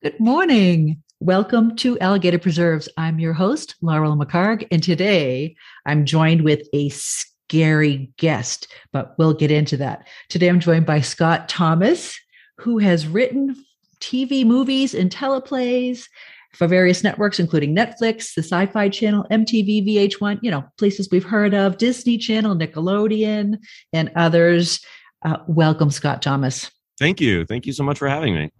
Good morning. Welcome to Alligator Preserves. I'm your host, Laurel McCarg, and today I'm joined with a scary guest, but we'll get into that. Today I'm joined by Scott Thomas, who has written TV movies and teleplays for various networks, including Netflix, the Sci Fi Channel, MTV, VH1, you know, places we've heard of, Disney Channel, Nickelodeon, and others. Uh, welcome, Scott Thomas. Thank you. Thank you so much for having me.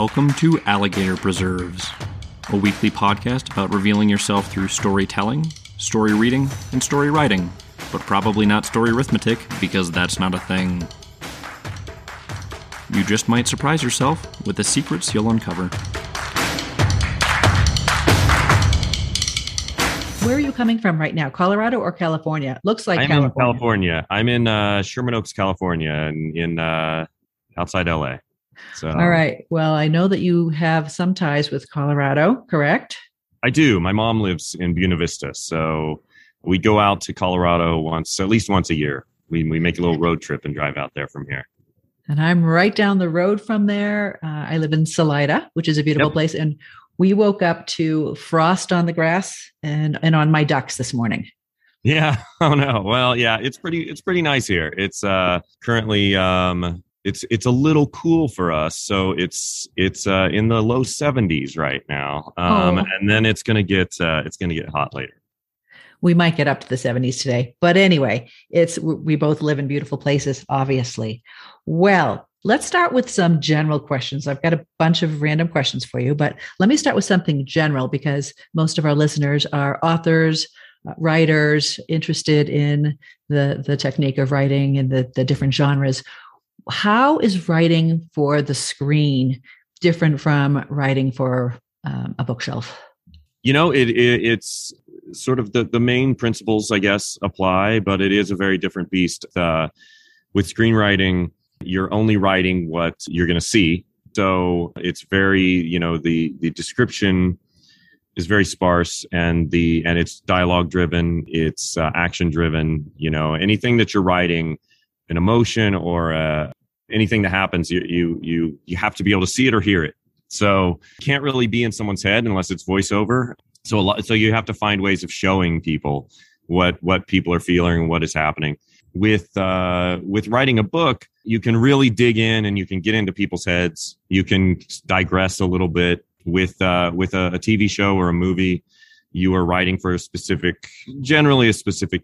Welcome to Alligator Preserves, a weekly podcast about revealing yourself through storytelling, story reading, and story writing, but probably not story arithmetic because that's not a thing. You just might surprise yourself with the secrets you'll uncover. Where are you coming from right now? Colorado or California? Looks like I'm California. in California. I'm in uh, Sherman Oaks, California, in, in uh, outside LA. So, All right. Well, I know that you have some ties with Colorado, correct? I do. My mom lives in Buena Vista, so we go out to Colorado once, at least once a year. We we make a little road trip and drive out there from here. And I'm right down the road from there. Uh, I live in Salida, which is a beautiful Yep. place. And we woke up to frost on the grass and, and on my ducks this morning. Yeah. Oh no. Well, yeah. It's pretty. It's pretty nice here. It's uh, currently um, it's it's a little cool for us. So it's it's uh, in the low 70s right now, um, Oh. and then it's gonna get uh, it's gonna get hot later. We might get up to the 70s today. But anyway, it's we both live in beautiful places, obviously. Well, let's start with some general questions. I've got a bunch of random questions for you, but let me start with something general because most of our listeners are authors, uh, writers interested in the the technique of writing and the the different genres. How is writing for the screen different from writing for um, a bookshelf? you know it, it it's sort of the the main principles i guess apply but it is a very different beast uh, with screenwriting you're only writing what you're going to see so it's very you know the the description is very sparse and the and it's dialogue driven it's uh, action driven you know anything that you're writing an emotion or uh, anything that happens you you you you have to be able to see it or hear it so can't really be in someone's head unless it's voiceover. So a lot, so you have to find ways of showing people what what people are feeling, what is happening. With uh, with writing a book, you can really dig in and you can get into people's heads. You can digress a little bit. With uh, with a, a TV show or a movie, you are writing for a specific, generally a specific,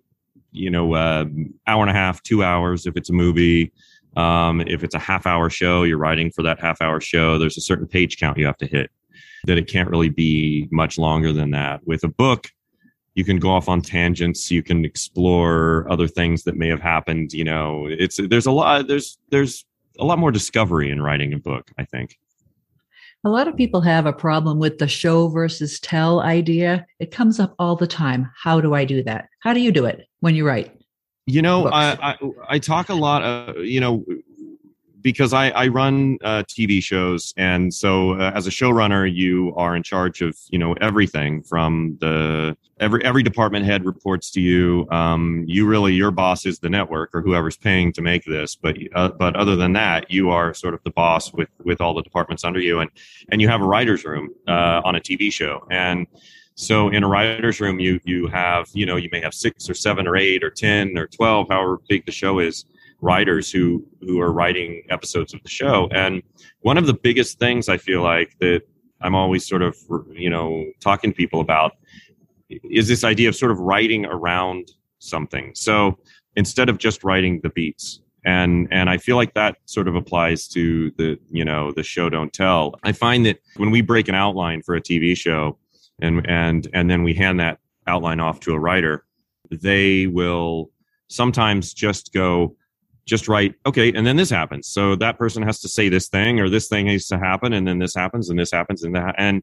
you know, uh, hour and a half, two hours if it's a movie. Um, if it's a half hour show, you're writing for that half hour show. There's a certain page count you have to hit that it can't really be much longer than that. With a book, you can go off on tangents. You can explore other things that may have happened. You know, it's there's a lot there's there's a lot more discovery in writing a book. I think. A lot of people have a problem with the show versus tell idea. It comes up all the time. How do I do that? How do you do it when you write? You know, I, I I talk a lot. Uh, you know, because I I run uh, TV shows, and so uh, as a showrunner, you are in charge of you know everything from the every every department head reports to you. Um, you really your boss is the network or whoever's paying to make this, but uh, but other than that, you are sort of the boss with with all the departments under you, and and you have a writers room uh, on a TV show, and so in a writer's room, you you have you know you may have six or seven or eight or ten or twelve, however big the show is, writers who who are writing episodes of the show. And one of the biggest things I feel like that I'm always sort of you know talking to people about is this idea of sort of writing around something. So instead of just writing the beats. And and I feel like that sort of applies to the you know the show don't tell. I find that when we break an outline for a TV show, and and and then we hand that outline off to a writer they will sometimes just go just write okay and then this happens so that person has to say this thing or this thing needs to happen and then this happens and this happens and that and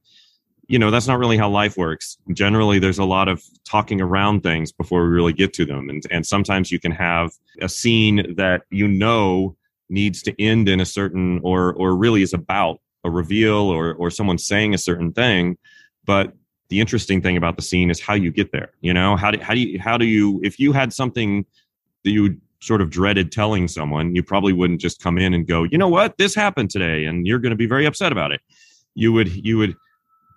you know that's not really how life works generally there's a lot of talking around things before we really get to them and and sometimes you can have a scene that you know needs to end in a certain or or really is about a reveal or or someone saying a certain thing but the interesting thing about the scene is how you get there. You know, how do how do you how do you if you had something that you sort of dreaded telling someone, you probably wouldn't just come in and go, you know what, this happened today, and you're going to be very upset about it. You would you would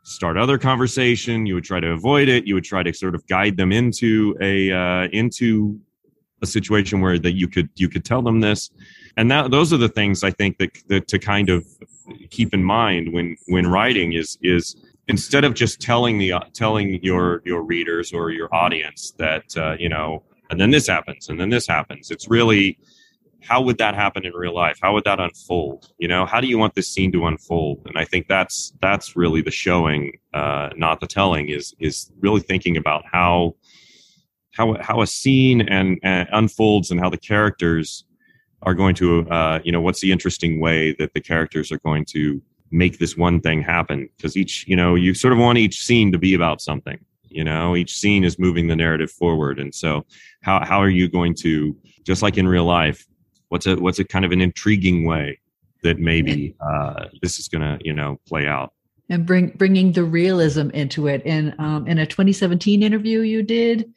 start other conversation. You would try to avoid it. You would try to sort of guide them into a uh, into a situation where that you could you could tell them this, and that those are the things I think that, that to kind of keep in mind when when writing is is instead of just telling the telling your your readers or your audience that uh, you know and then this happens and then this happens. It's really how would that happen in real life? How would that unfold? You know how do you want this scene to unfold? And i think that's that's really the showing uh, not the telling is is really thinking about how how how a scene and, and unfolds and how the characters are going to uh, you know what's the interesting way that the characters are going to make this one thing happen? Because each you know you sort of want each scene to be about something you know each scene is moving the narrative forward and so how how are you going to just like in real life what's a what's a kind of an intriguing way that maybe uh, this is going to you know play out and bring bringing the realism into it and um, in a 2017 interview you did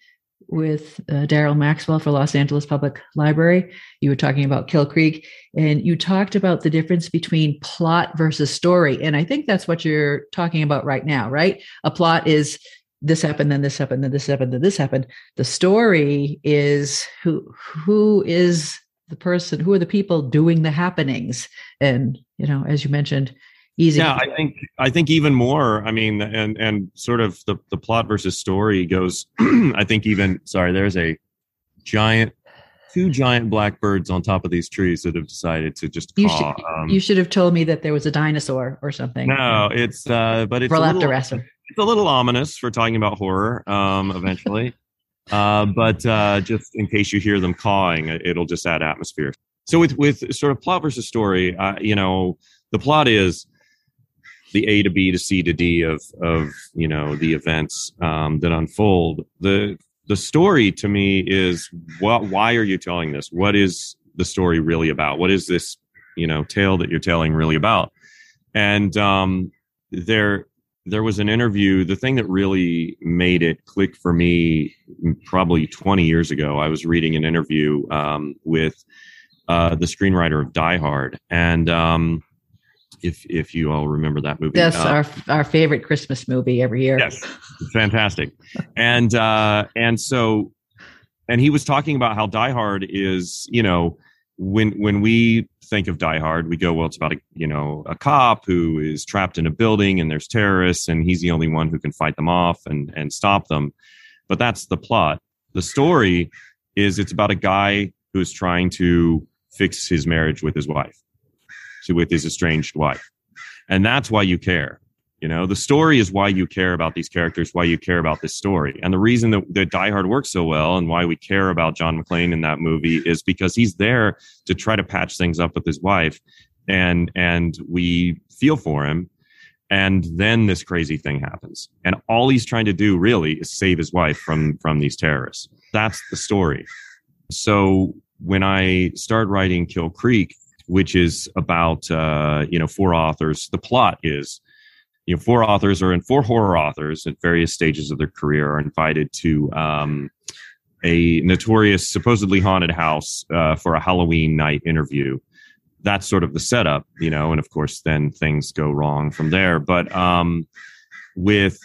with uh, Daryl Maxwell for Los Angeles Public Library. You were talking about Kill Creek, and you talked about the difference between plot versus story. And I think that's what you're talking about right now, right? A plot is this happened, then this happened, then this happened, then this happened. The story is who who is the person, who are the people doing the happenings, and you know, as you mentioned, easy. Yeah, I think I think even more. I mean, and and sort of the the plot versus story goes. I think even sorry, there's a giant, two giant blackbirds on top of these trees that have decided to just you caw. Should, um, you should have told me that there was a dinosaur or something. No, it's uh, but it's Velociraptor. It's a little ominous for talking about horror. Um, eventually. Uh, but uh, just in case you hear them cawing, it'll just add atmosphere. So with with sort of plot versus story, uh, you know, the plot is the A to B to C to D of of you know the events um, that unfold. The the story to me is what why are you telling this? What is the story really about? What is this you know tale that you're telling really about? And um, there there was an interview. The thing that really made it click for me, probably 20 years ago, I was reading an interview um, with uh, the screenwriter of Die Hard, and um, if if you all remember that movie. That's Uh, our our favorite Christmas movie every year. Yes, fantastic. And uh, and so, and he was talking about how Die Hard is, you know, when when we think of Die Hard, we go, well, it's about a you know a cop who is trapped in a building and there's terrorists and he's the only one who can fight them off and and stop them. But that's the plot. The story is it's about a guy who's trying to fix his marriage with his wife, with his estranged wife, and that's why you care. You know, the story is why you care about these characters, why you care about this story. And the reason that, that Die Hard works so well and why we care about John McClane in that movie is because he's there to try to patch things up with his wife and and we feel for him. And then this crazy thing happens. And all he's trying to do really is save his wife from from these terrorists. That's the story. So when I started writing Kill Creek, which is about uh, you know four authors, the plot is you know, four authors or in four horror authors at various stages of their career are invited to um, a notorious, supposedly haunted house uh, for a Halloween night interview. That's sort of the setup, you know, and of course, then things go wrong from there. But um, with,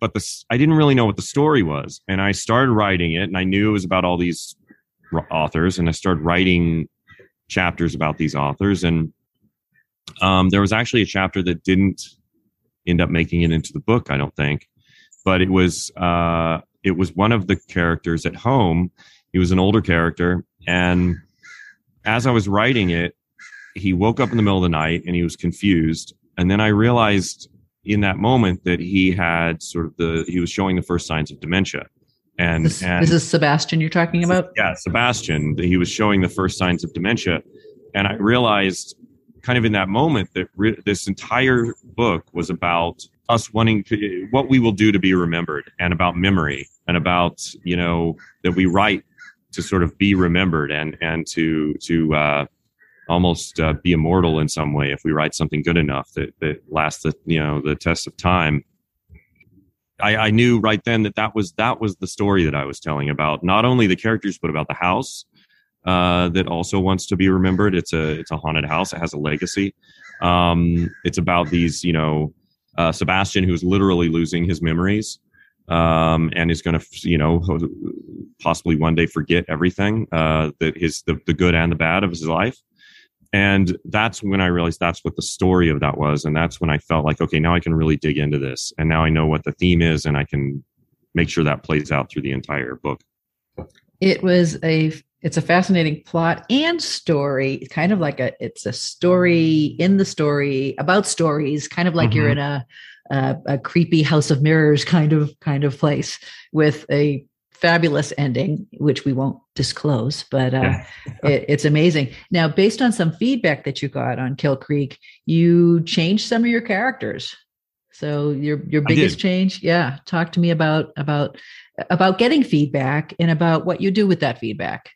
but the I didn't really know what the story was, and I started writing it, and I knew it was about all these authors, and I started writing chapters about these authors, and um, there was actually a chapter that didn't end up making it into the book, I don't think. But it was uh, it was one of the characters at home. He was an older character, and as I was writing it, he woke up in the middle of the night and he was confused. And then I realized in that moment that he had sort of the he was showing the first signs of dementia. And, This, and this is Sebastian you're talking about? yeah, Sebastian, he was showing the first signs of dementia. And I realized kind of in that moment that re- this entire book was about us wanting to, what we will do to be remembered and about memory and about, you know, that we write to sort of be remembered and, and to, to, uh, almost uh, be immortal in some way if we write something good enough that, that lasts the, you know, the test of time. I, I knew right then that that was that was the story that I was telling about not only the characters but about the house uh, that also wants to be remembered. It's a it's a haunted house. It has a legacy. Um, it's about these you know uh, Sebastian who's literally losing his memories um, and is going to you know possibly one day forget everything uh, that his the, the good and the bad of his life and that's when i realized that's what the story of that was and that's when i felt like okay now i can really dig into this and now i know what the theme is and i can make sure that plays out through the entire book it was a it's a fascinating plot and story kind of like a it's a story in the story about stories kind of like mm-hmm. you're in a, a a creepy house of mirrors kind of kind of place with a fabulous ending, which we won't disclose, but uh, yeah. it, it's amazing. Now, based on some feedback that you got on Kill Creek, you changed some of your characters. So your your biggest change, yeah. Talk to me about about about getting feedback and about what you do with that feedback.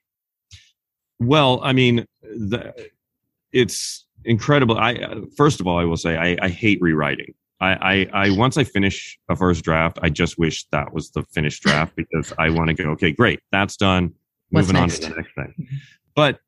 Well, I mean, the, it's incredible. I first of all, I will say I, I hate rewriting. I, I, I once I finish a first draft, I just wish that was the finished draft because I want to go, okay, great, that's done. What's moving next? on to the next thing. But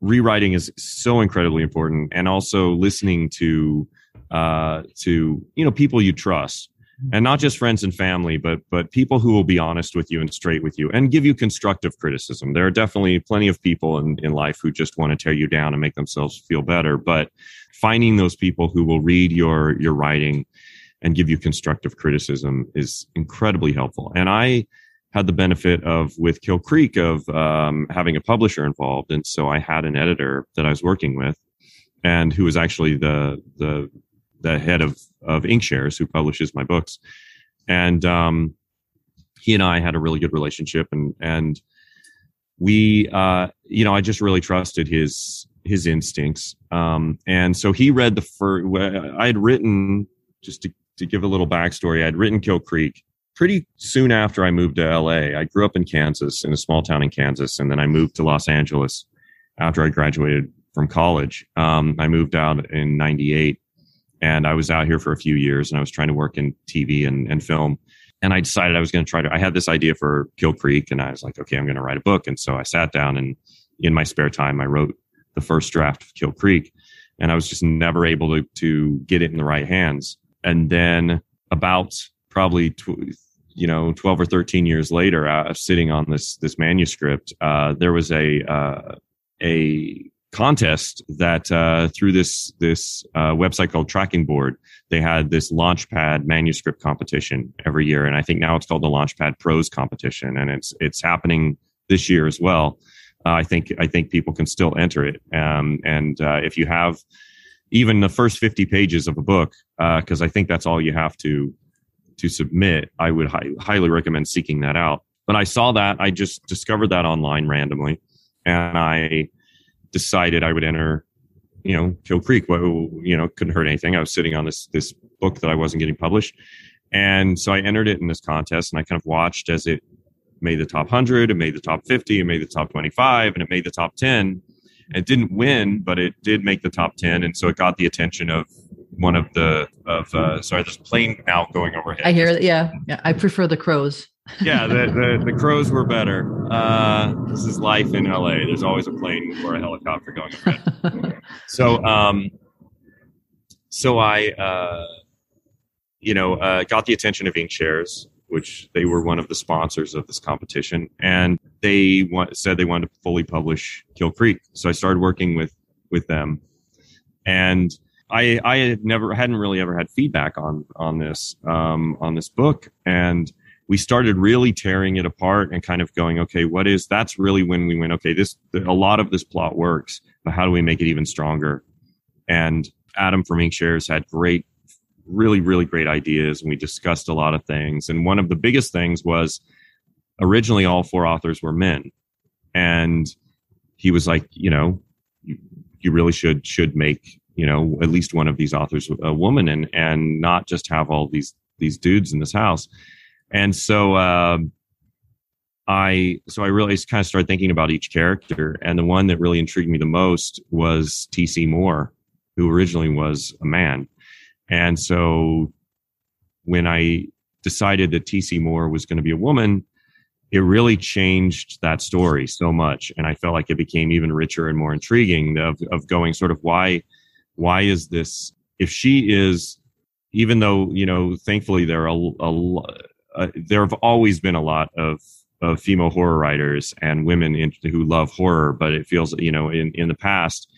rewriting is so incredibly important, and also listening to uh, to you know people you trust, and not just friends and family, but but people who will be honest with you and straight with you, and give you constructive criticism. There are definitely plenty of people in in life who just want to tear you down and make themselves feel better, but finding those people who will read your your writing and give you constructive criticism is incredibly helpful. And I had the benefit of with Kill Creek of um, having a publisher involved, and so I had an editor that I was working with, and who was actually the the the head of of Inkshares, who publishes my books, and um, he and I had a really good relationship, and and we, uh, you know, I just really trusted his his instincts. Um, and so he read the first, I had written, just to, to give a little backstory, I'd written Kill Creek pretty soon after I moved to LA. I grew up in Kansas, in a small town in Kansas, and then I moved to Los Angeles after I graduated from college. Um, I moved out in 98 and I was out here for a few years and I was trying to work in TV and, and film. And I decided I was going to try to, I had this idea for Kill Creek and I was like, okay, I'm going to write a book. And so I sat down and in my spare time, I wrote the first draft of Kill Creek, and I was just never able to to get it in the right hands. And then about probably tw- you know 12 or 13 years later, uh, sitting on this this manuscript, uh, there was a uh, a contest that uh, through this this uh, website called Tracking Board, they had this Launchpad manuscript competition every year, and I think now it's called the Launchpad Prose competition, and it's it's happening this year as well uh, I think I think people can still enter it. Um, and uh, if you have even the first 50 pages of a book, because uh, I think that's all you have to to submit, I would hi- highly recommend seeking that out. But I saw that I just discovered that online randomly, and I decided I would enter. You know, Kill Creek. Well, you know, couldn't hurt anything. I was sitting on this this book that I wasn't getting published, and so I entered it in this contest, and I kind of watched as it made the top 100, it made the top 50, it made the top 25, and it made the top 10. It didn't win, but it did make the top 10. And so it got the attention of one of the, of, uh, sorry, there's a plane now going overhead. I hear that. Yeah. yeah. I prefer the crows. Yeah. The, the, the, crows were better. Uh, this is life in LA. There's always a plane or a helicopter going overhead. so, um, so I, uh, you know, uh, got the attention of Inkshares which they were one of the sponsors of this competition, and they want, said they wanted to fully publish Kill Creek. So I started working with with them, and I I had never hadn't really ever had feedback on on this um, on this book, and we started really tearing it apart and kind of going, okay, what is that's really when we went, okay, this a lot of this plot works, but how do we make it even stronger? And Adam from Inkshares had great really, really great ideas, and we discussed a lot of things. And one of the biggest things was originally all four authors were men, and he was like, you know, you, you really should should make you know at least one of these authors a woman, and and not just have all these these dudes in this house. And so. Uh, I so I really kind of started thinking about each character, and the one that really intrigued me the most was T.C. Moore, who originally was a man, and so when I decided that TC Moore was going to be a woman, it really changed that story so much. And I felt like it became even richer and more intriguing of, of going sort of why, why is this, if she is, even though, you know, thankfully there are a, a, a there have always been a lot of, of female horror writers and women in, who love horror, but it feels, you know, in, in the past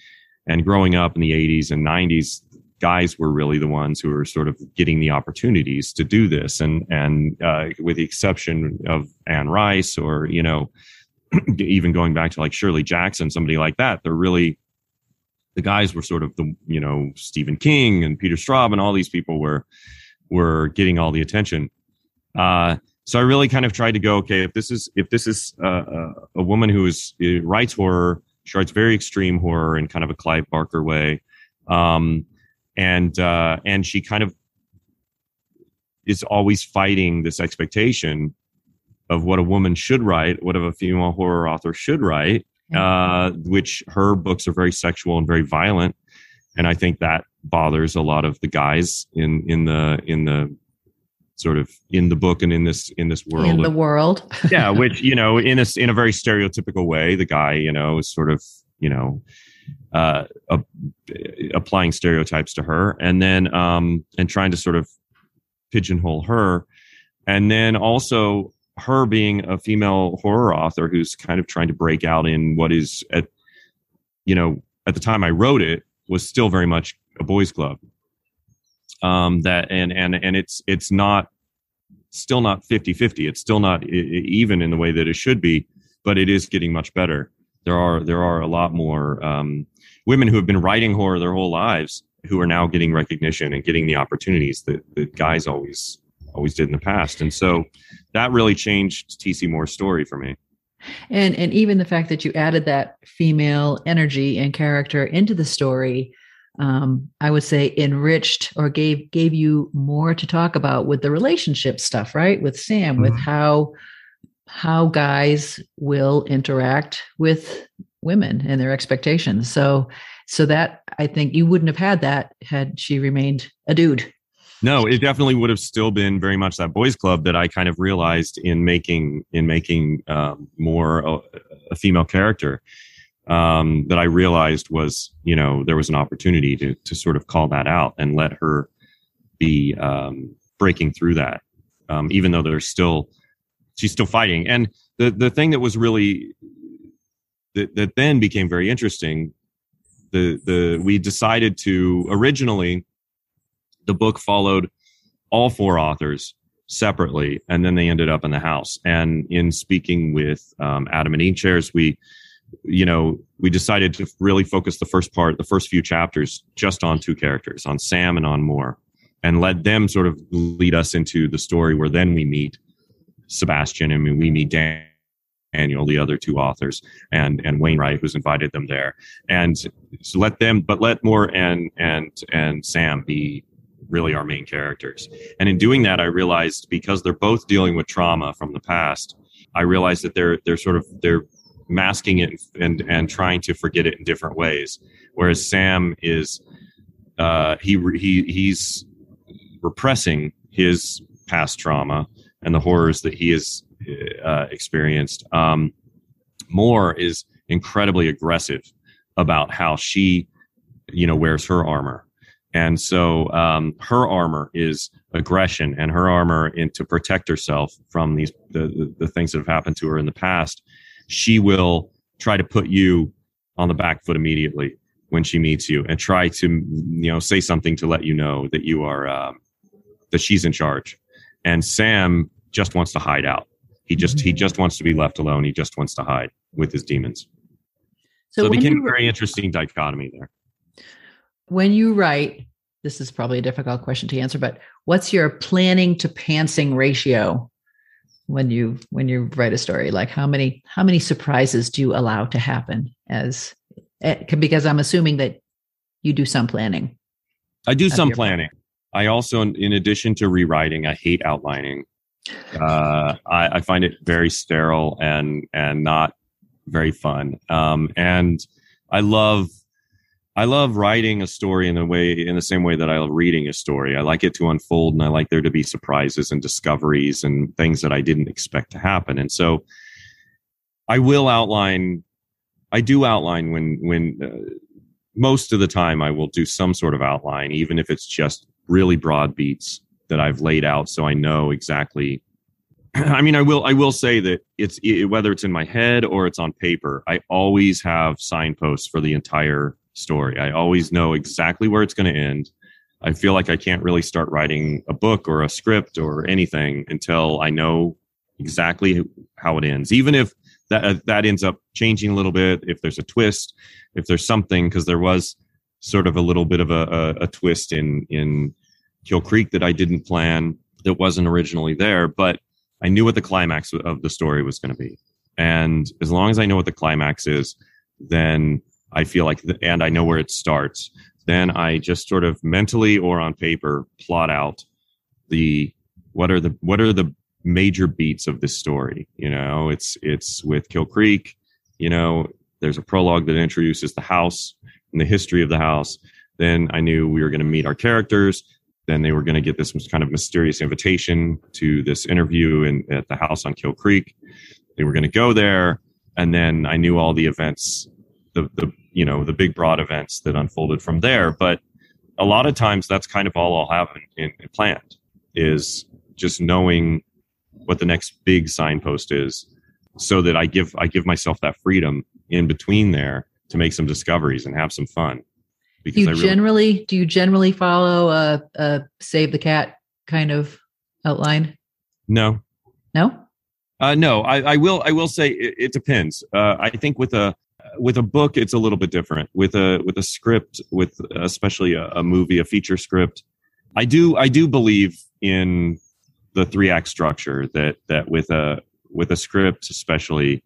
and growing up in the 80s and 90s, guys were really the ones who were sort of getting the opportunities to do this. And, and, uh, with the exception of Anne Rice or, you know, even going back to like Shirley Jackson, somebody like that, they're really, the guys were sort of the, you know, Stephen King and Peter Straub and all these people were, were getting all the attention. Uh, so I really kind of tried to go, okay, if this is, if this is uh, uh a woman who is, uh, writes horror, she writes very extreme horror in kind of a Clive Barker way. Um, and uh, and she kind of is always fighting this expectation of what a woman should write, what a female horror author should write, uh, which her books are very sexual and very violent, and I think that bothers a lot of the guys in in the in the sort of in the book and in this in this world in the world yeah which you know in a in a very stereotypical way the guy you know is sort of you know uh, uh, applying stereotypes to her, and then um, and trying to sort of pigeonhole her, and then also her being a female horror author who's kind of trying to break out in what is at you know at the time I wrote it was still very much a boys club. Um, that and and and it's it's not still not 50-50 it's still not even in the way that it should be but it is getting much better there are there are a lot more um, women who have been writing horror their whole lives who are now getting recognition and getting the opportunities that, that guys always always did in the past. And so that really changed TC Moore's story for me. And and even the fact that you added that female energy and character into the story, um, I would say enriched or gave gave you more to talk about with the relationship stuff, right? With Sam, mm-hmm. with how how guys will interact with women and their expectations. So so that I think you wouldn't have had that had she remained a dude. No, it definitely would have still been very much that boys club that I kind of realized in making in making um, more a, a, female character. Um, that I realized was, you know, there was an opportunity to to sort of call that out and let her be um, breaking through that, um, even though there's still she's still fighting. And the the thing that was really that, that then became very interesting. The the we decided to originally the book followed all four authors separately, and then they ended up in the house. And in speaking with um, Adam and Inkshares, we you know we decided to really focus the first part, the first few chapters, just on two characters, on Sam and on Moore, and let them sort of lead us into the story where then we meet Sebastian and we meet Dan Daniel, the other two authors, and and Wainwright, who's invited them there, and so let them, but let Moore and and and Sam be really our main characters. And in doing that, I realized because they're both dealing with trauma from the past, I realized that they're they're sort of they're masking it and and trying to forget it in different ways. Whereas Sam is uh, he he he's repressing his past trauma and the horrors that he has uh, experienced. Um, Moore is incredibly aggressive about how she, you know, wears her armor. And so um, her armor is aggression, and her armor in, to protect herself from these the, the, the things that have happened to her in the past. She will try to put you on the back foot immediately when she meets you, and try to you know say something to let you know that you are um, that she's in charge. And Sam just wants to hide out. He just he just wants to be left alone. He just wants to hide with his demons. So, so it became a very interesting dichotomy there. When you write, this is probably a difficult question to answer, but what's your planning to pantsing ratio when you when you write a story? Like how many how many surprises do you allow to happen as eh, because I'm assuming that you do some planning. I do some planning. I also, in addition to rewriting, I hate outlining. Uh, I, I, find it very sterile and and not very fun. Um, and I love I love writing a story in the way in the same way that I love reading a story. I like it to unfold and I like there to be surprises and discoveries and things that I didn't expect to happen. And so I will outline I do outline when when uh, most of the time I will do some sort of outline even if it's just really broad beats that I've laid out so I know exactly I mean, I will. I will say that it's it, whether it's in my head or it's on paper. I always have signposts for the entire story. I always know exactly where it's going to end. I feel like I can't really start writing a book or a script or anything until I know exactly how it ends. Even if that uh, that ends up changing a little bit, if there's a twist, if there's something, because there was sort of a little bit of a, a, a twist in in Kill Creek that I didn't plan that wasn't originally there, but I knew what the climax of the story was going to be. And as long as I know what the climax is, then I feel like, the, and I know where it starts, then I just sort of mentally or on paper plot out the what are the what are the major beats of this story. You know, it's it's with Kill Creek. You know, there's a prologue that introduces the house and the history of the house. Then I knew we were going to meet our characters. Then they were going to get this kind of mysterious invitation to this interview in, at the house on Kill Creek. They were going to go there, and then I knew all the events, the the you know the big broad events that unfolded from there. But a lot of times, that's kind of all I'll have in, in planned is just knowing what the next big signpost is, so that I give I give myself that freedom in between there to make some discoveries and have some fun because do you really, generally do you generally follow a, a save the cat kind of outline? No. No. Uh, no, I, I, will. I will say it, it depends. Uh, I think with a with a book, it's a little bit different. With a with a script, with especially a, a movie, a feature script, I do I do believe in the three act structure. That that with a with a script, especially,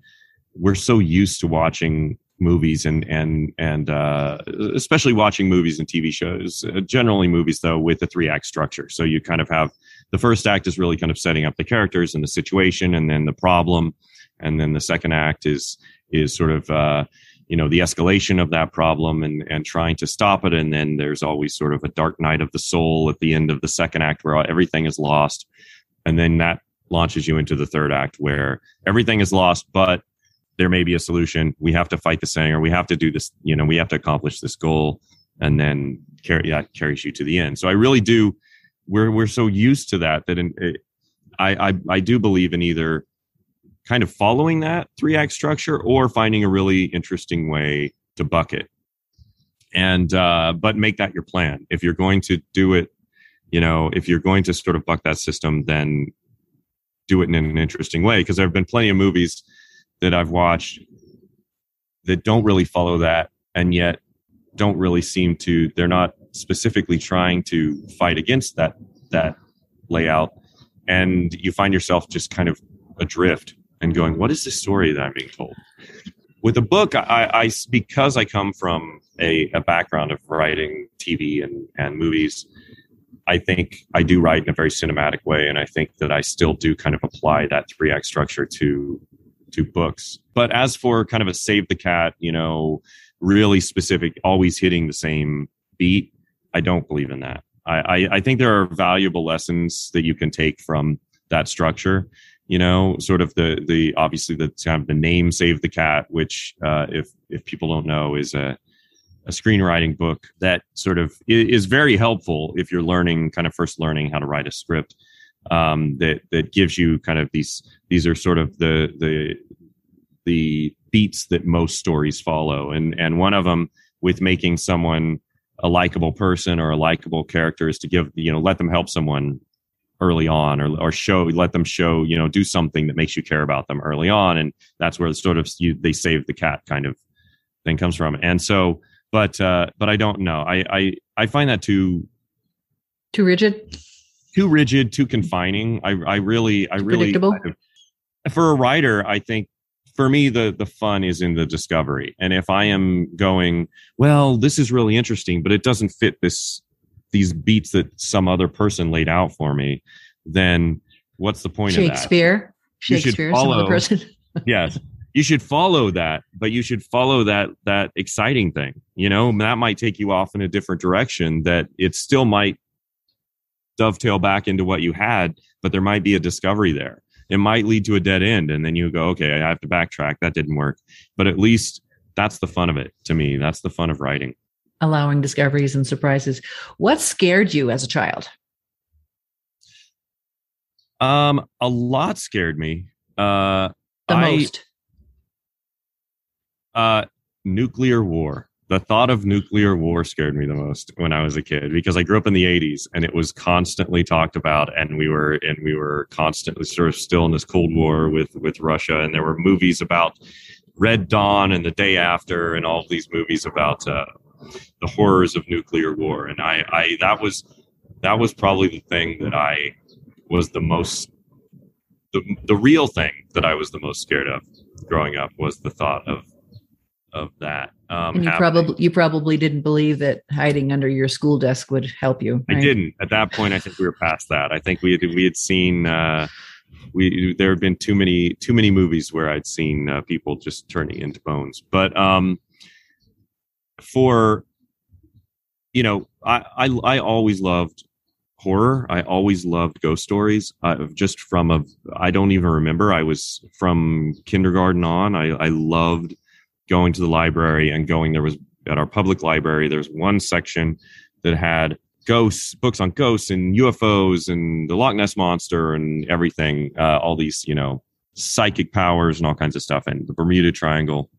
we're so used to watching movies and and and uh, especially watching movies and TV shows. Uh, generally, movies though with a three act structure. So you kind of have the first act is really kind of setting up the characters and the situation, and then the problem, and then the second act is is sort of uh, you know the escalation of that problem and and trying to stop it. And then there's always sort of a dark night of the soul at the end of the second act where everything is lost, and then that launches you into the third act where everything is lost, but there may be a solution. We have to fight the Sanger. We have to do this. You know, we have to accomplish this goal, and then carry that carries you to the end. So I really do. We're we're so used to that that in, it, I, I I do believe in either kind of following that three act structure or finding a really interesting way to bucket and uh, but make that your plan. If you're going to do it you know if you're going to sort of buck that system then do it in an interesting way. Because there have been plenty of movies that I've watched that don't really follow that and yet don't really seem to they're not specifically trying to fight against that that layout. And you find yourself just kind of adrift and going what is the story that i'm being told with a book i, I because i come from a, a background of writing tv and, and movies i think i do write in a very cinematic way and i think that i still do kind of apply that three act structure to to books. But as for kind of a save the cat, you know, really specific, always hitting the same beat, I don't believe in that. I, I, I think there are valuable lessons that you can take from that structure. You know, sort of the the obviously the kind of the name "Save the Cat," which uh, if if people don't know is a a screenwriting book that sort of is very helpful if you're learning kind of first learning how to write a script um, that that gives you kind of these these are sort of the the the beats that most stories follow. And and one of them with making someone a likable person or a likable character is to give you know let them help someone early on or, or show let them show you know do something that makes you care about them early on. And that's where the sort of you, they save the cat kind of thing comes from. And so but uh but i don't know. I i i find that too too rigid? Too rigid, too confining. I, I really, I really, I, for a writer, I think for me the the fun is in the discovery. And if I am going, well, this is really interesting, but it doesn't fit this these beats that some other person laid out for me, then what's the point Shakespeare? of that? Shakespeare, follow, some other person. yes, you should follow that but you should follow that that exciting thing you know? That might take you off in a different direction that it still might dovetail back into what you had but there might be a discovery there. It might lead to a dead end and then you go okay i have to backtrack. That didn't work. But at least that's the fun of it to me. That's the fun of writing allowing discoveries and surprises. What scared you as a child? Um a lot scared me. Uh the I, most. Uh nuclear war. The thought of nuclear war scared me the most when I was a kid because I grew up in the 80s and it was constantly talked about and we were and we were constantly sort of still in this cold war with with Russia and there were movies about Red Dawn and the day after and all these movies about uh, the horrors of nuclear war and I, I that was that was probably the thing that I was the most the, the real thing that I was the most scared of growing up was the thought of of that. Um, and you probably you probably didn't believe that hiding under your school desk would help you. Right? I didn't. At that point, I think we were past that. I think we had, we had seen uh, we there had been too many too many movies where I'd seen uh, people just turning into bones. But um, for you know, I, I I always loved horror. I always loved ghost stories. Uh, just from a I don't even remember. I was from kindergarten on. I I loved going to the library and going there was at our public library there's one section that had ghosts books on ghosts and ufos and the loch ness monster and everything uh, all these you know psychic powers and all kinds of stuff and the bermuda triangle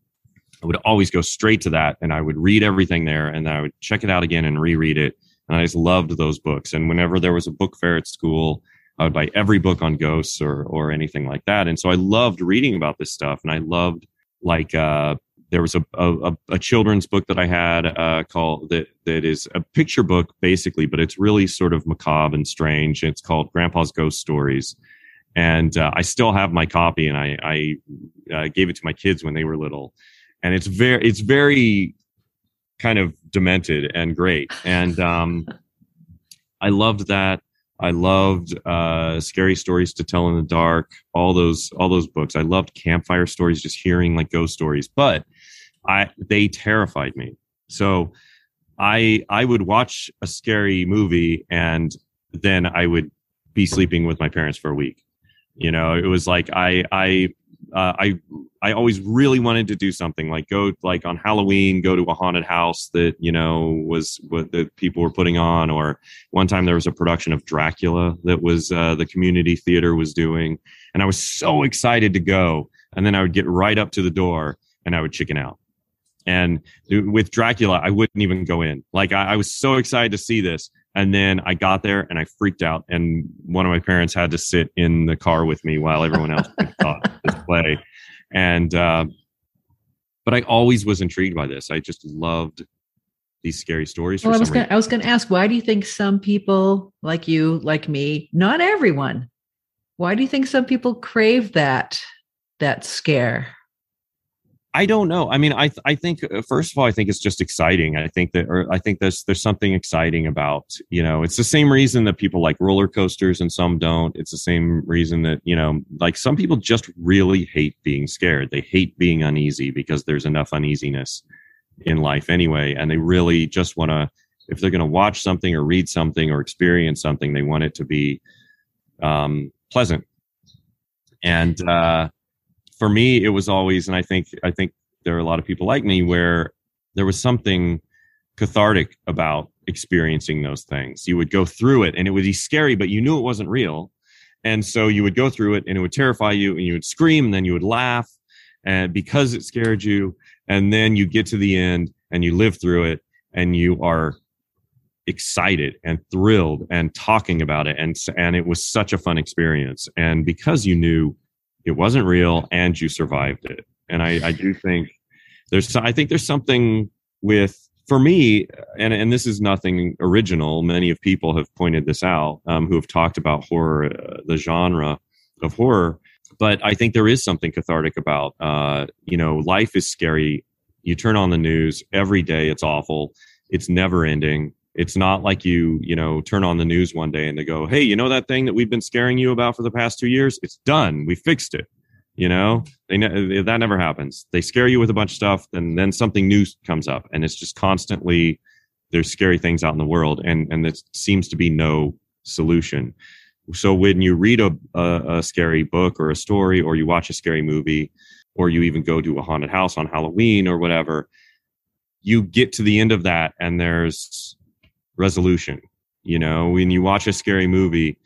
i would always go straight to that and i would read everything there and i would check it out again and reread it and i just loved those books. And whenever there was a book fair at school i would buy every book on ghosts or or anything like that. And so i loved reading about this stuff and i loved like uh there was a, a, a children's book that I had uh, called that that is a picture book basically, but it's really sort of macabre and strange. It's called Grandpa's Ghost Stories, and uh, I still have my copy, and I, I uh, gave it to my kids when they were little, and it's very it's very kind of demented and great, and um, I loved that. I loved uh, scary stories to tell in the dark. All those all those books. I loved campfire stories, just hearing like ghost stories, but I they terrified me. So I I would watch a scary movie and then I would be sleeping with my parents for a week. You know, it was like I I uh, I I always really wanted to do something like go like on Halloween, go to a haunted house that you know was what the people were putting on. Or one time there was a production of Dracula that was uh, the community theater was doing, and I was so excited to go. And then I would get right up to the door and I would chicken out. And with Dracula, I wouldn't even go in. Like I, I, was so excited to see this. And then I got there and I freaked out. And one of my parents had to sit in the car with me while everyone else saw this play. And, uh, but I always was intrigued by this. I just loved these scary stories. Well, I was, gonna, I was going to ask, why do you think some people like you, like me, not everyone, why do you think some people crave that, that scare? I don't know. I mean, I I think uh, first of all, I think it's just exciting. I think that, or I think there's there's something exciting about you know, it's the same reason that people like roller coasters and some don't. It's the same reason that you know, like some people just really hate being scared. They hate being uneasy because there's enough uneasiness in life anyway, and they really just want to. If they're going to watch something or read something or experience something, they want it to be um, pleasant. And uh, for me, it was always, and I think I think there are a lot of people like me where there was something cathartic about experiencing those things. You would go through it, and it would be scary, but you knew it wasn't real, and so you would go through it, and it would terrify you, and you would scream, and then you would laugh, and because it scared you, and then you get to the end, and you live through it, and you are excited and thrilled and talking about it. And and it was such a fun experience. And because you knew it wasn't real and you survived it. And i i do think there's i think there's something with for me and and this is nothing original many of people have pointed this out um, who have talked about horror uh, the genre of horror but i think there is something cathartic about uh, you know life is scary. You turn on the news every day it's awful. It's never ending it's not like you you know turn on the news one day and they go hey you know that thing that we've been scaring you about for the past two years it's done we fixed it You know, they ne- eh, that never happens. They scare you with a bunch of stuff, and then something new comes up, and it's just constantly there's scary things out in the world, and and there seems to be no solution. So when you read a, a, a scary book or a story, or you watch a scary movie, or you even go to a haunted house on Halloween or whatever, you get to the end of that, and there's resolution. You know, when you watch a scary movie,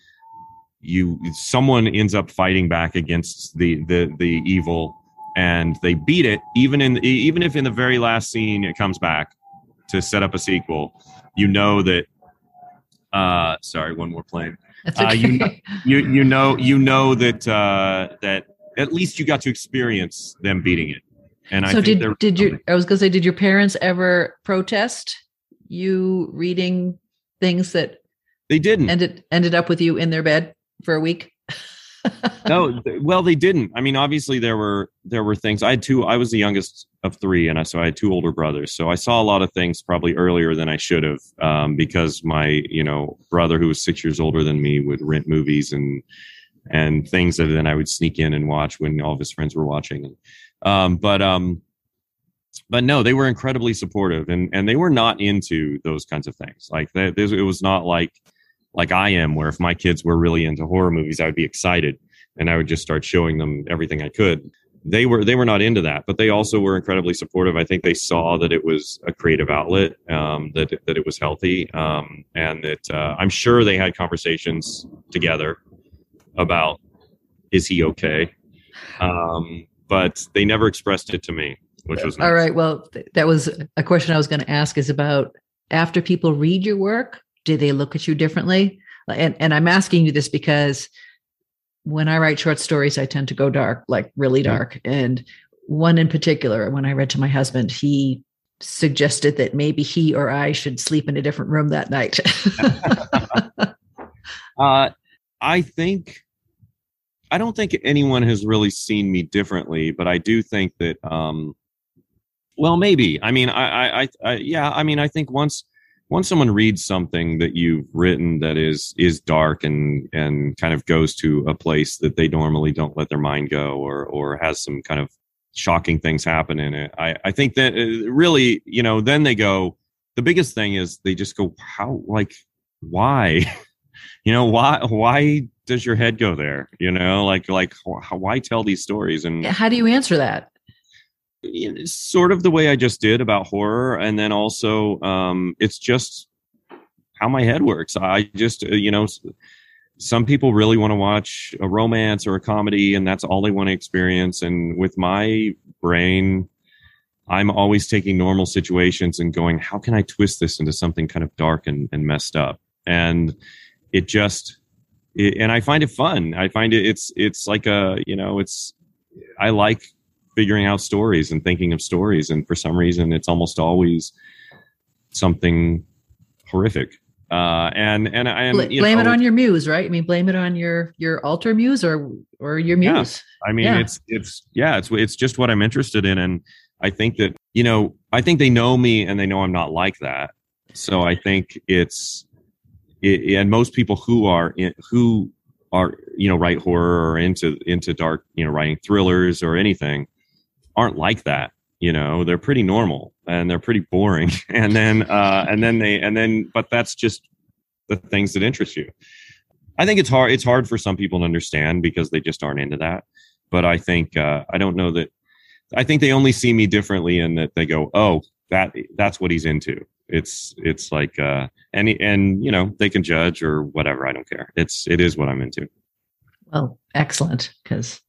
you someone ends up fighting back against the the the evil and they beat it even in even if in the very last scene it comes back to set up a sequel you know that uh sorry one more plane okay. uh, you, know, you you know you know that uh that at least you got to experience them beating it and I so i did did you i was gonna say did your parents ever protest you reading things that they didn't ended ended up with you in their bed for a week? no, well, they didn't. I mean, obviously there were there were things. I had two. I was the youngest of three, and I so I had two older brothers. So I saw a lot of things probably earlier than I should have, um, because my you know brother who was six years older than me would rent movies and and things that then I would sneak in and watch when all of his friends were watching. Um, but um, but no, they were incredibly supportive, and and they were not into those kinds of things. Like that, it was not like like I am, where if my kids were really into horror movies, I would be excited and I would just start showing them everything I could. They were they were not into that, but they also were incredibly supportive. I think they saw that it was a creative outlet, um, that that it was healthy, um, and that uh, I'm sure they had conversations together about is he okay, um, but they never expressed it to me, which was nice. all right. Well, th- that was a question I was going to ask is about after people read your work, do they look at you differently? And and I'm asking you this because when I write short stories, I tend to go dark, like really dark. And one in particular, when I read to my husband, he suggested that maybe he or I should sleep in a different room that night. uh, I think I don't think anyone has really seen me differently, but I do think that um, well, maybe. I mean, I, I, I, yeah. I mean, I think once once someone reads something that you've written that is is dark and and kind of goes to a place that they normally don't let their mind go or or has some kind of shocking things happen in it i i think that uh, really you know then they go the biggest thing is they just go how like why you know why why does your head go there you know like like why tell these stories and how do you answer that sort of the way I just did about horror, and then also um, it's just how my head works. I just uh, you know some people really want to watch a romance or a comedy, and that's all they want to experience. And with my brain, I'm always taking normal situations and going, how can I twist this into something kind of dark and, and messed up? And it just it, and I find it fun. I find it it's it's like a you know it's I like figuring out stories and thinking of stories. And for some reason, it's almost always something horrific. Uh, and and and blame know, it on your muse, right? I mean, blame it on your your alter muse or or your muse. Yeah. I mean, yeah. it's it's yeah, it's it's just what I'm interested in, and I think that you know, I think they know me and they know I'm not like that. So I think it's it, and most people who are in, who are you know write horror or into into dark you know writing thrillers or anything aren't like that you know? They're pretty normal and they're pretty boring. And then uh and then they and then but that's just the things that interest you. I think it's hard it's hard for some people to understand because they just aren't into that. But i think uh i don't know that i think they only see me differently in that they go oh that that's what he's into. It's it's like uh and and you know they can judge or whatever i don't care. It's it is what i'm into. Well excellent because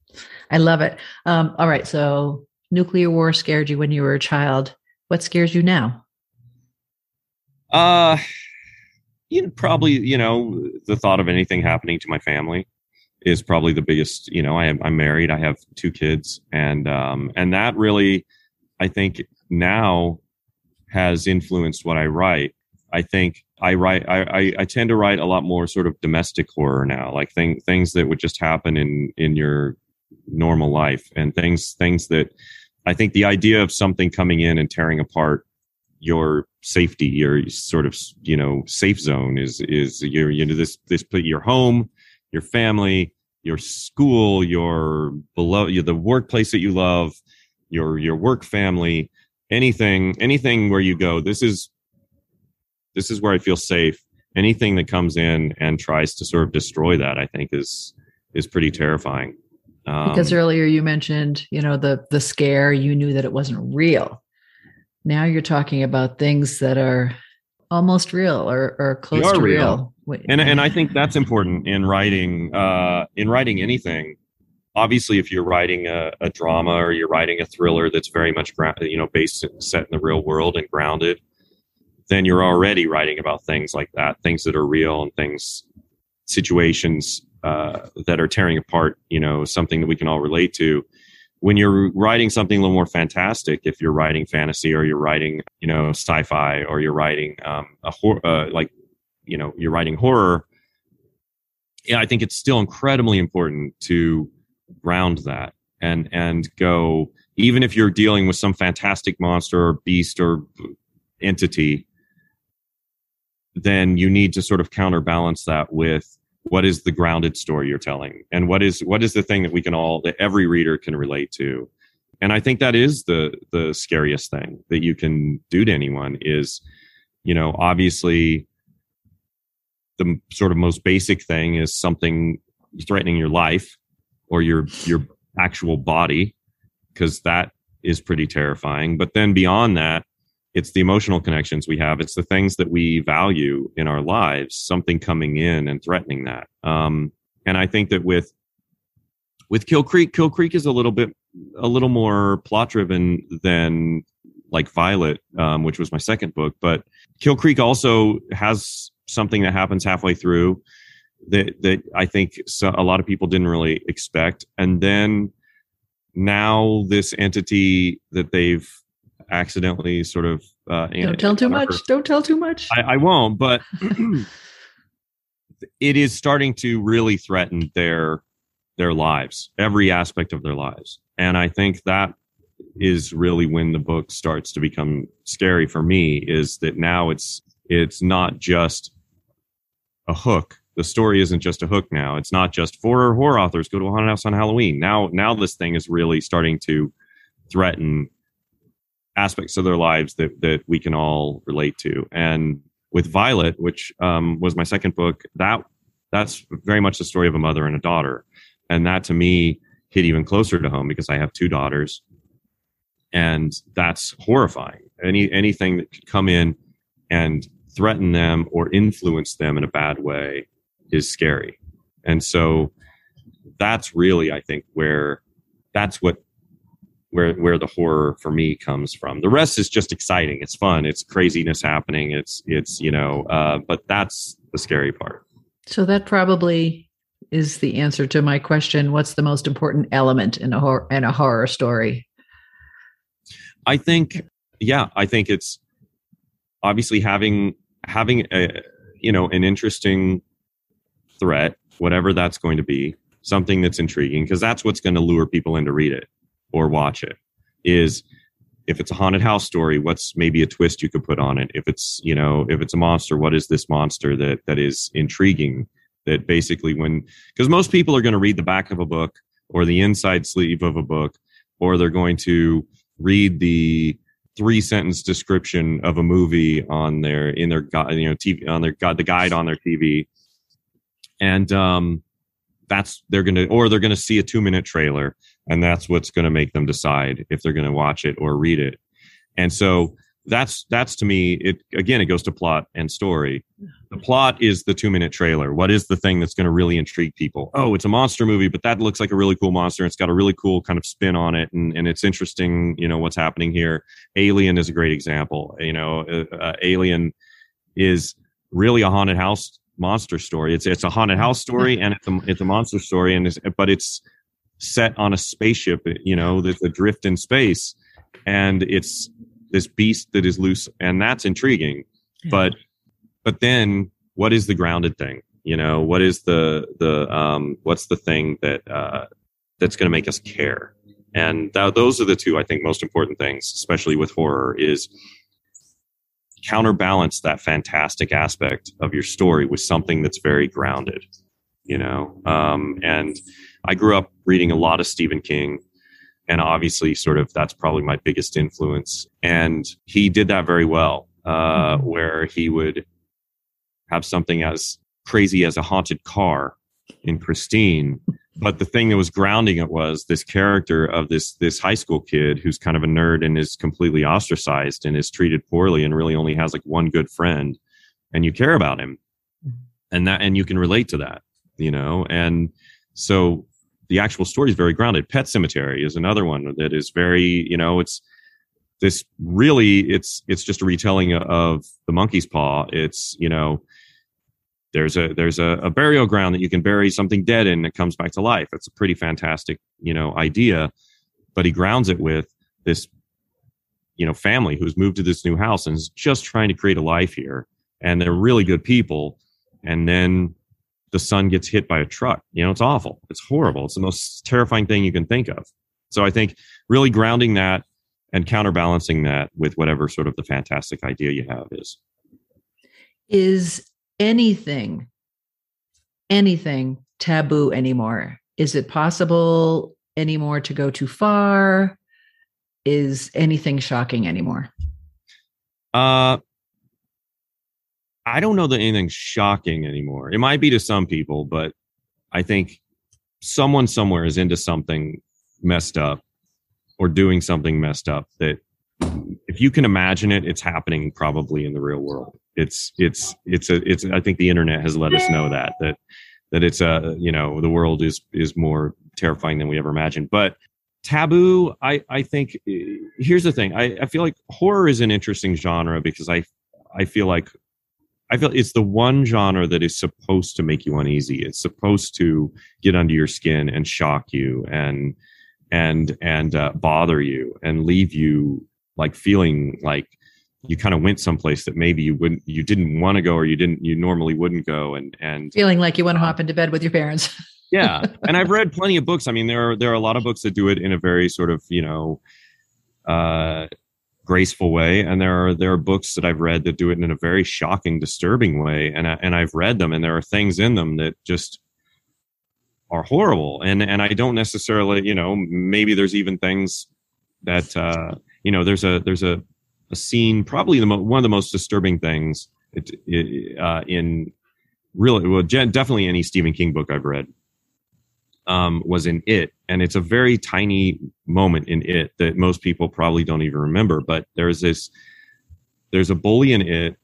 i love it. Um all right so nuclear war scared you when you were a child. What scares you now? Uh, you probably, you know, the thought of anything happening to my family is probably the biggest, you know, I am, I'm married, I have two kids and, um, and that really, I think now has influenced what I write. I think I write, I, I, I tend to write a lot more sort of domestic horror now, like thing, things that would just happen in, in your normal life and things things that I think the idea of something coming in and tearing apart your safety, your sort of you know safe zone is is your you know this this your home, your family, your school, your below, the workplace that you love, your your work family, anything anything where you go. This is this is where I feel safe. Anything that comes in and tries to sort of destroy that, I think, is is pretty terrifying. Um, because earlier you mentioned, you know, the the scare. You knew that it wasn't real. Now you're talking about things that are almost real or, or close to real. real. And and I think that's important in writing. Uh, in writing anything, obviously, if you're writing a, a drama or you're writing a thriller that's very much you know based set in the real world and grounded, then you're already writing about things like that, things that are real and things, situations uh, that are tearing apart, you know, something that we can all relate to. When you're writing something a little more fantastic, if you're writing fantasy or you're writing, you know, sci-fi or you're writing um, a horror, uh, like, you know, you're writing horror. Yeah, I think it's still incredibly important to ground that and and go even if you're dealing with some fantastic monster or beast or entity then you need to sort of counterbalance that with what is the grounded story you're telling? And what is what is the thing that we can all that every reader can relate to? And i think that is the the scariest thing that you can do to anyone is you know obviously the sort of most basic thing is something threatening your life or your your actual body because that is pretty terrifying. But then beyond that it's the emotional connections we have. It's the things that we value in our lives something coming in and threatening that. Um, and i think that with with kill creek kill creek is a little bit a little more plot driven than like violet um, which was my second book but kill creek also has something that happens halfway through that that i think so, a lot of people didn't really expect. And then now this entity that they've accidentally sort of uh, don't tell too much. Don't tell too much. I, I won't but it is starting to really threaten their their lives every aspect of their lives. And i think that is really when the book starts to become scary for me is that now it's it's not just a hook. The story isn't just a hook now. It's not just for horror authors go to a haunted house on halloween. Now now this thing is really starting to threaten aspects of their lives that that we can all relate to. And with Violet, which um, was my second book, that that's very much the story of a mother and a daughter, and that to me hit even closer to home because I have two daughters, and that's horrifying. Any anything that could come in and threaten them or influence them in a bad way is scary, and so that's really I think where that's what where where the horror for me comes from. The rest is just exciting. It's fun. It's craziness happening. It's it's you know, uh, but that's the scary part. So that probably is the answer to my question. What's the most important element in a horror in a horror story? I think, yeah, I think it's obviously having having a you know an interesting threat, whatever that's going to be, something that's intriguing, because that's what's going to lure people in to read it or watch it is if it's a haunted house story what's maybe a twist you could put on it? If it's you know if it's a monster what is this monster that that is intriguing? That basically when because most people are going to read the back of a book or the inside sleeve of a book or they're going to read the three sentence description of a movie on their in their you know TV on their god, the guide on their TV and um that's they're going to or they're going to see a 2 minute trailer and that's what's going to make them decide if they're going to watch it or read it. And so that's that's to me it again it goes to plot and story. The plot is the two minute trailer. What is the thing that's going to really intrigue people? Oh it's a monster movie but that looks like a really cool monster. It's got a really cool kind of spin on it and, and it's interesting you know what's happening here. Alien is a great example you know uh, uh, alien is really a haunted house monster story. It's it's a haunted house story and it's a, it's a monster story and it's, but it's set on a spaceship, you know, that's adrift in space, and it's this beast that is loose, and that's intriguing. Yeah. But but then, what is the grounded thing? You know, what is the the um, what's the thing that uh, that's going to make us care? And th- those are the two I think most important things, especially with horror, is counterbalance that fantastic aspect of your story with something that's very grounded you know. Um, and I grew up reading a lot of Stephen King, and obviously, sort of that's probably my biggest influence. And he did that very well, uh, mm-hmm. where he would have something as crazy as a haunted car in Christine. But the thing that was grounding it was this character of this this high school kid who's kind of a nerd and is completely ostracized and is treated poorly and really only has like one good friend, and you care about him, mm-hmm. and that and you can relate to that, you know. And so the actual story is very grounded. Pet Sematary is another one that is very, you know, it's this really it's it's just a retelling of the monkey's paw. It's you know there's a there's a, a burial ground that you can bury something dead in that comes back to life. It's a pretty fantastic you know idea, but he grounds it with this you know family who's moved to this new house and is just trying to create a life here, and they're really good people, and then the son gets hit by a truck. You know, it's awful. It's horrible. It's the most terrifying thing you can think of. So I think really grounding that and counterbalancing that with whatever sort of the fantastic idea you have is. Is anything, anything taboo anymore? Is it possible anymore to go too far? Is anything shocking anymore? Uh, I don't know that anything's shocking anymore. It might be to some people, but I think someone somewhere is into something messed up or doing something messed up that if you can imagine it, it's happening probably in the real world. It's it's it's a it's I think the internet has let us know that that that it's a you know the world is is more terrifying than we ever imagined. But taboo, I I think eh, here's the thing. I, I feel like horror is an interesting genre because I I feel like I feel it's the one genre that is supposed to make you uneasy. It's supposed to get under your skin and shock you and and and uh, bother you and leave you like feeling like you kind of went someplace that maybe you wouldn't you didn't want to go or you didn't you normally wouldn't go and and feeling like you want to uh, hop into bed with your parents. yeah, and I've read plenty of books. I mean, there are there are a lot of books that do it in a very sort of you know. Uh, graceful way. And there are there are books that I've read that do it in a very shocking disturbing way. And I, and I've read them and there are things in them that just are horrible. And and I don't necessarily you know maybe there's even things that uh you know there's a there's a a scene probably the mo- one of the most disturbing things it, it, uh, in really well definitely any Stephen King book I've read um, was in it, and it's a very tiny moment in it that most people probably don't even remember. But there's this, there's a bully in it,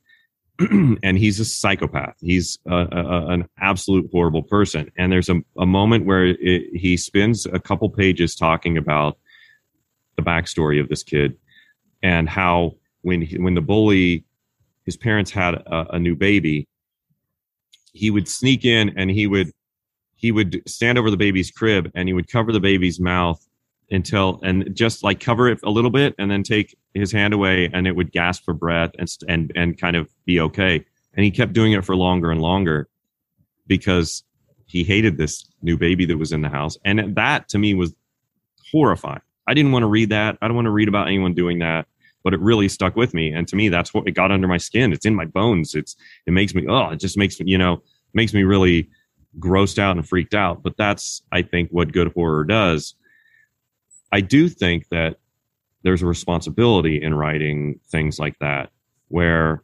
and he's a psychopath. He's a, a, an absolute horrible person. And there's a, a moment where it, he spends a couple pages talking about the backstory of this kid and how when he, when the bully, his parents had a, a new baby, he would sneak in and he would he would stand over the baby's crib and he would cover the baby's mouth until and just like cover it a little bit and then take his hand away and it would gasp for breath and and and kind of be okay. And he kept doing it for longer and longer because he hated this new baby that was in the house. And that to me was horrifying. I didn't want to read that. I don't want to read about anyone doing that but it really stuck with me. And to me that's what it got under my skin. It's in my bones. It's it makes me oh it just makes me you know makes me really grossed out and freaked out. But that's, I think, what good horror does. I do think that there's a responsibility in writing things like that, where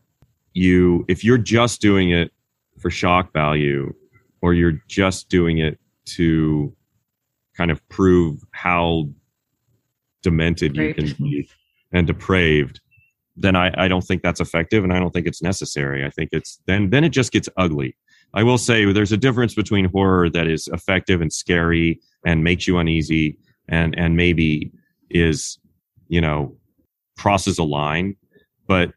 you, if you're just doing it for shock value, or you're just doing it to kind of prove how demented you can be and depraved, then I, I don't think that's effective and I don't think it's necessary. I think it's then then it just gets ugly. I will say there's a difference between horror that is effective and scary and makes you uneasy and and maybe is you know crosses a line. But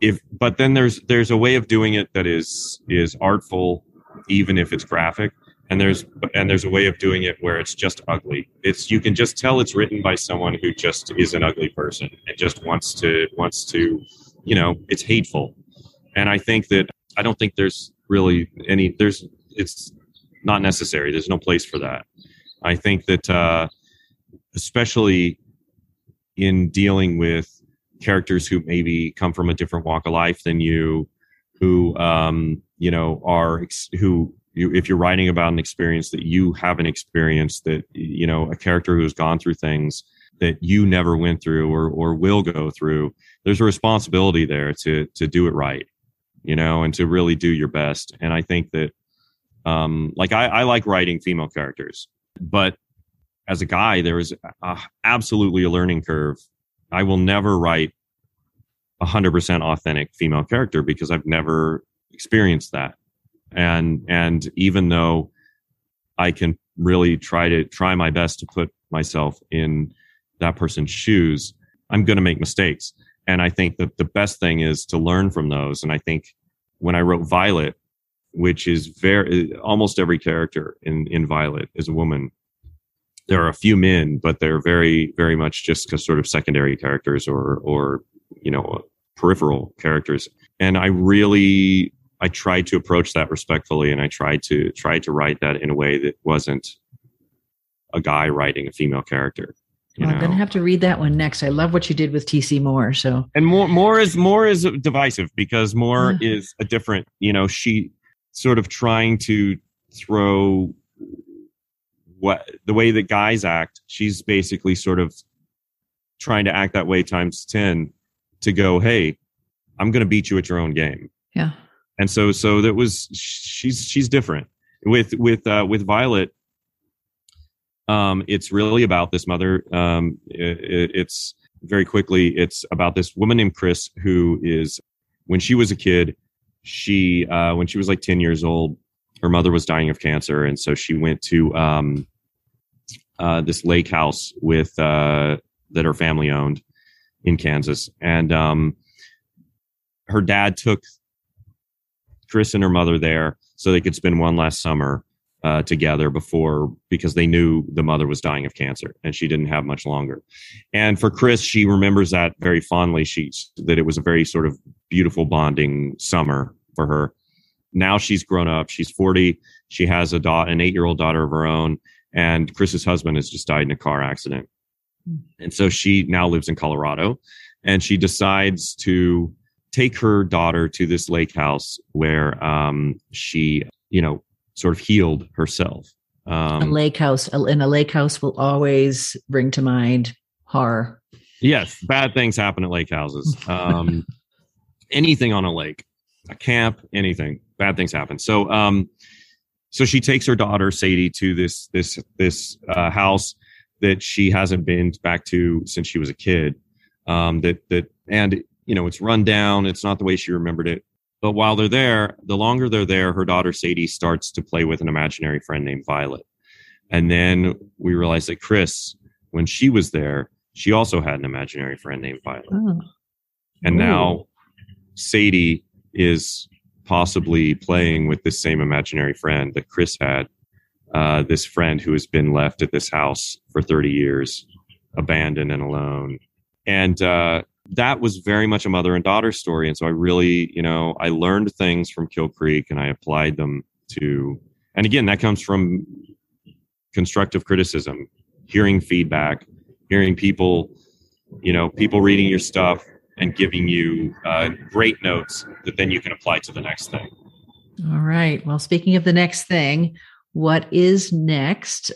if but then there's there's a way of doing it that is is artful even if it's graphic. And there's and there's a way of doing it where it's just ugly. It's you can just tell it's written by someone who just is an ugly person and just wants to wants to you know it's hateful. And i think that i don't think there's really any there's it's not necessary. There's no place for that. I think that uh especially in dealing with characters who maybe come from a different walk of life than you who um you know are who you, if you're writing about an experience that you haven't experienced, that you know a character who has gone through things that you never went through or or will go through, there's a responsibility there to to do it right, you know, and to really do your best. And I think that, um, like I, I like writing female characters, but as a guy, there is absolutely a learning curve. I will never write a hundred percent authentic female character because I've never experienced that. And, and even though I can really try to try my best to put myself in that person's shoes, I'm going to make mistakes. And I think that the best thing is to learn from those. And I think when I wrote Violet, which is very almost every character in in Violet is a woman. There are a few men, but they're very very much just sort of secondary characters or or you know peripheral characters. And I really I tried to approach that respectfully, and I tried to try to write that in a way that wasn't a guy writing a female character. Well, I'm going to have to read that one next. I love what you did with TC Moore. So and Moore Moore is Moore is divisive because Moore is a different. You know, she sort of trying to throw what the way that guys act. She's basically sort of trying to act that way times ten to go. Hey, I'm going to beat you at your own game. Yeah. And so so that was she's she's different with with uh, with Violet um, it's really about this mother. Um, it, it's very quickly, it's about this woman named Chris who is, when she was a kid, she, uh, when she was like 10 years old, her mother was dying of cancer. And so she went to um, uh, this lake house with, uh, that her family owned in Kansas. And um, her dad took Chris and her mother there so they could spend one last summer uh, together before because they knew the mother was dying of cancer and she didn't have much longer. And for Chris, she remembers that very fondly. She that it was a very sort of beautiful bonding summer for her. Now she's grown up. She's 40. She has a daughter, an eight year old daughter of her own. And Chris's husband has just died in a car accident. And so she now lives in Colorado and she decides to take her daughter to this lake house where um, she, you know, sort of healed herself. Um, a lake house, in a lake house will always bring to mind horror. Yes, bad things happen at lake houses. Um, anything on a lake, a camp, anything, bad things happen. So, um, so she takes her daughter Sadie to this this this uh, house that she hasn't been back to since she was a kid. Um, that that and you know it's run down. It's not the way she remembered it. But while they're there, the longer they're there, her daughter Sadie starts to play with an imaginary friend named Violet. And then we realize that Chris, when she was there, she also had an imaginary friend named Violet. Oh. And Ooh. now Sadie is possibly playing with this same imaginary friend that Chris had. Uh, this friend who has been left at this house for 30 years, abandoned and alone. And uh, that was very much a mother and daughter story. And so I really, you know, I learned things from Kill Creek and I applied them to, and again, that comes from constructive criticism, hearing feedback, hearing people, you know, people reading your stuff and giving you uh, great notes that then you can apply to the next thing. All right. Well, speaking of the next thing, what is next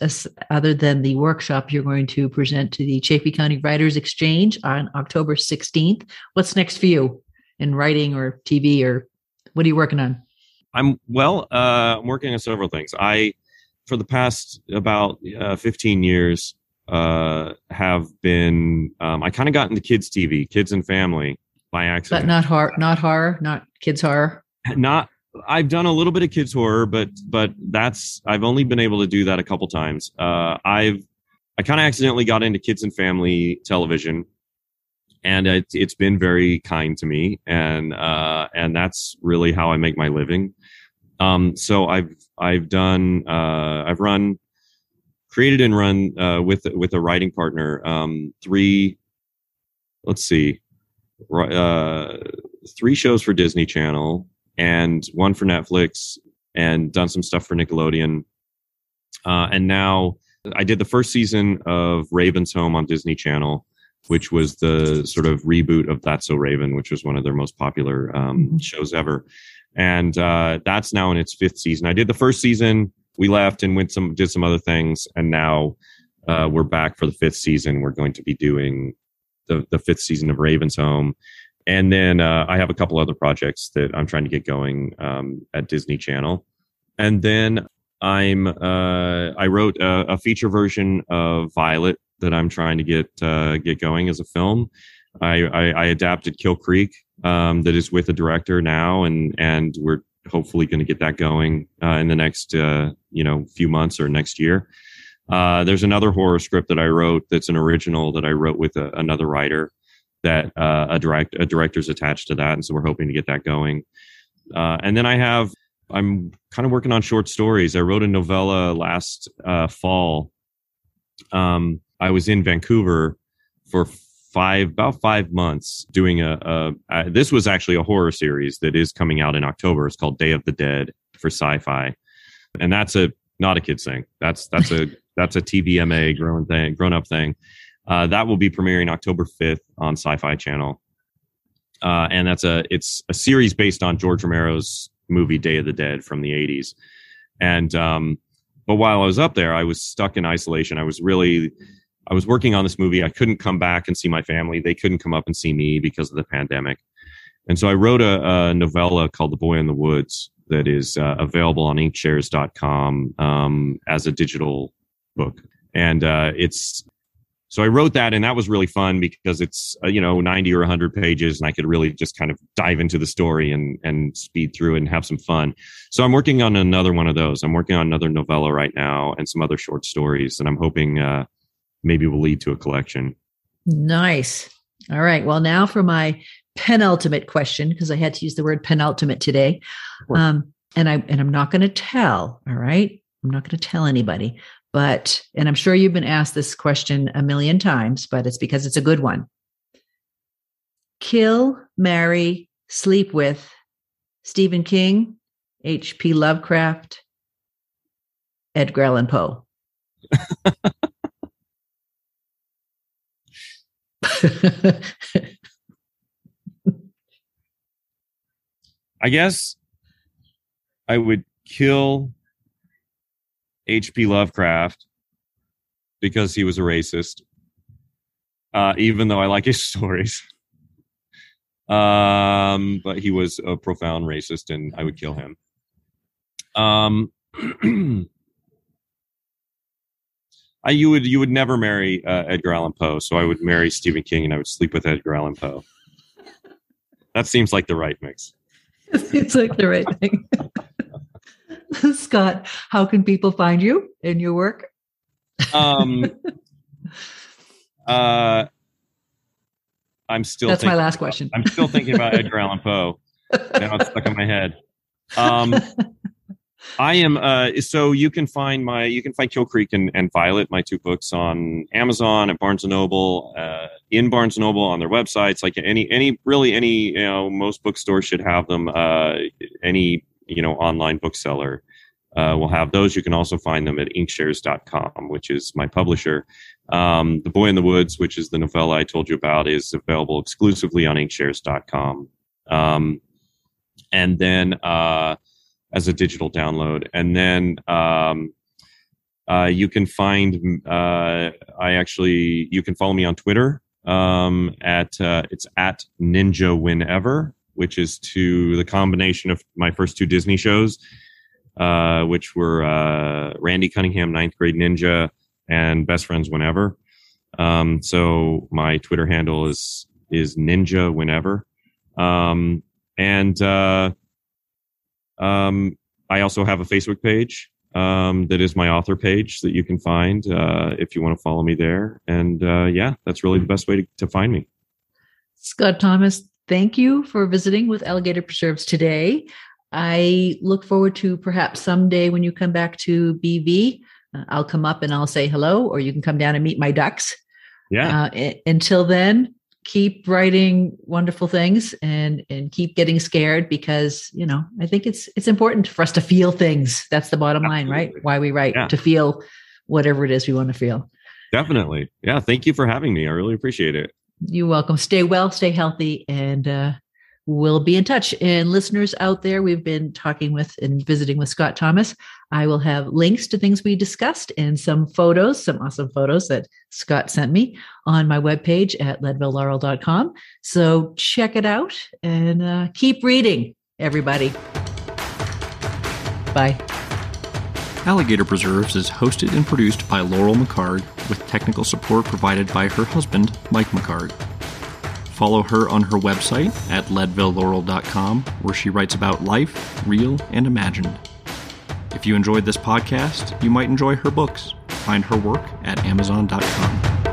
other than the workshop you're going to present to the Chaffee County Writers Exchange on October 16th? What's next for you in writing or TV or what are you working on? I'm well, uh, I'm working on several things. I, for the past about uh, 15 years, uh, have been, um, I kind of got into kids TV, kids and family by accident. But not horror, not horror, not kids horror. Not I've done a little bit of kids horror, but but that's I've only been able to do that a couple times. Uh, I've I kind of accidentally got into kids and family television, and it, it's been very kind to me, and uh, and that's really how I make my living. Um, so I've I've done uh, I've run created and run uh, with with a writing partner um, three let's see uh, three shows for Disney Channel and one for Netflix and done some stuff for Nickelodeon. Uh, and now I did the first season of Raven's Home on Disney Channel, which was the sort of reboot of That's So Raven, which was one of their most popular um, mm-hmm. shows ever. and uh, that's now in its fifth season. I did the first season. We left and went some did some other things, and now uh, we're back for the fifth season. We're going to be doing the the fifth season of Raven's Home, and then uh, I have a couple other projects that I'm trying to get going um, at Disney Channel, and then I'm uh, I wrote a, a, feature version of Violet that I'm trying to get uh, get going as a film. I, I, I adapted Kill Creek um, that is with a director now, and and we're hopefully going to get that going uh, in the next uh, you know few months or next year. Uh, there's another horror script that I wrote that's an original that I wrote with a, another writer that uh, a direct a director's attached to that, and so we're hoping to get that going. Uh, and then I have I'm kind of working on short stories. I wrote a novella last uh, fall. Um, I was in Vancouver for five about five months doing a, a, this was actually a horror series that is coming out in october it's called day of the dead for Syfy and that's a not a kids thing that's that's a that's a tvma grown thing grown up thing uh, that will be premiering october 5th on Syfy channel uh, and that's a it's a series based on george romero's movie day of the dead from the 80s and um but while i was up there i was stuck in isolation i was really I was working on this movie. I couldn't come back and see my family. They couldn't come up and see me because of the pandemic. And so I wrote a, a novella called The Boy in the Woods that is uh, available on inkshares.com um, as a digital book. And uh, it's so I wrote that, and that was really fun because it's uh, you know ninety or hundred pages, and I could really just kind of dive into the story and and speed through and have some fun. So I'm working on another one of those. I'm working on another novella right now and some other short stories, and I'm hoping uh, maybe will lead to a collection. Nice. All right. Well, now for my penultimate question, because I had to use the word penultimate today. Um, and I and I'm not going to tell. All right. I'm not going to tell anybody. But and I'm sure you've been asked this question a million times, but it's because it's a good one. Kill, marry, sleep with Stephen King, H.P. Lovecraft, Edgar Allan Poe. I guess I would kill H.P. Lovecraft because he was a racist, uh, even though I like his stories. Um, but he was a profound racist, and I would kill him. Um, I, you would you would never marry uh, Edgar Allan Poe, so I would marry Stephen King and I would sleep with Edgar Allan Poe. That seems like the right mix. It seems like the right thing. Scott, how can people find you in your work? Um, uh, I'm still. That's my last question. I'm still thinking about Edgar Allan Poe. Now it's stuck in my head. Um, I am uh, so you can find my you can find Kill Creek and, and Violet, my two books on Amazon at Barnes and Noble, uh, in Barnes and Noble on their websites. Like any any really any you know most bookstores should have them. Uh, any you know online bookseller uh, will have those. You can also find them at inkshares.com, which is my publisher. Um, the Boy in the Woods, which is the novella I told you about, is available exclusively on inkshares.com. Um, and then uh, as a digital download. And then um, uh, you can find uh, I actually you can follow me on Twitter um, at uh, it's at Ninja Whenever, which is to the combination of my first two Disney shows, uh, which were uh, Randy Cunningham, Ninth Grade Ninja, and Best Friends Whenever. Um, so my Twitter handle is is Ninja Whenever. Um, and uh, um, I also have a Facebook page um, that is my author page that you can find uh, if you want to follow me there. And uh, yeah, that's really the best way to, to find me. Scott Thomas, thank you for visiting with Alligator Preserves today. I look forward to perhaps someday when you come back to BV, uh, I'll come up and I'll say hello, or you can come down and meet my ducks. Yeah. Uh, until then, keep writing wonderful things and and keep getting scared because you know i think it's it's important for us to feel things that's the bottom Absolutely. line right why we write yeah. to feel whatever it is we want to feel definitely yeah thank you for having me i really appreciate it you're welcome stay well stay healthy and uh we'll be in touch. And listeners out there, we've been talking with and visiting with Scott Thomas. I will have links to things we discussed and some photos, some awesome photos that Scott sent me on my webpage at leadvillelaurel.com. So check it out and uh, keep reading, everybody. Bye. Alligator Preserves is hosted and produced by Laurel McCard with technical support provided by her husband, Mike McCard. Follow her on her website at leadvillelaurel.com, where she writes about life, real and imagined. If you enjoyed this podcast, you might enjoy her books. Find her work at amazon.com.